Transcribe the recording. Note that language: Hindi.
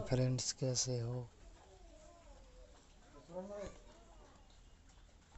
हाय फ्रेंड्स कैसे हो?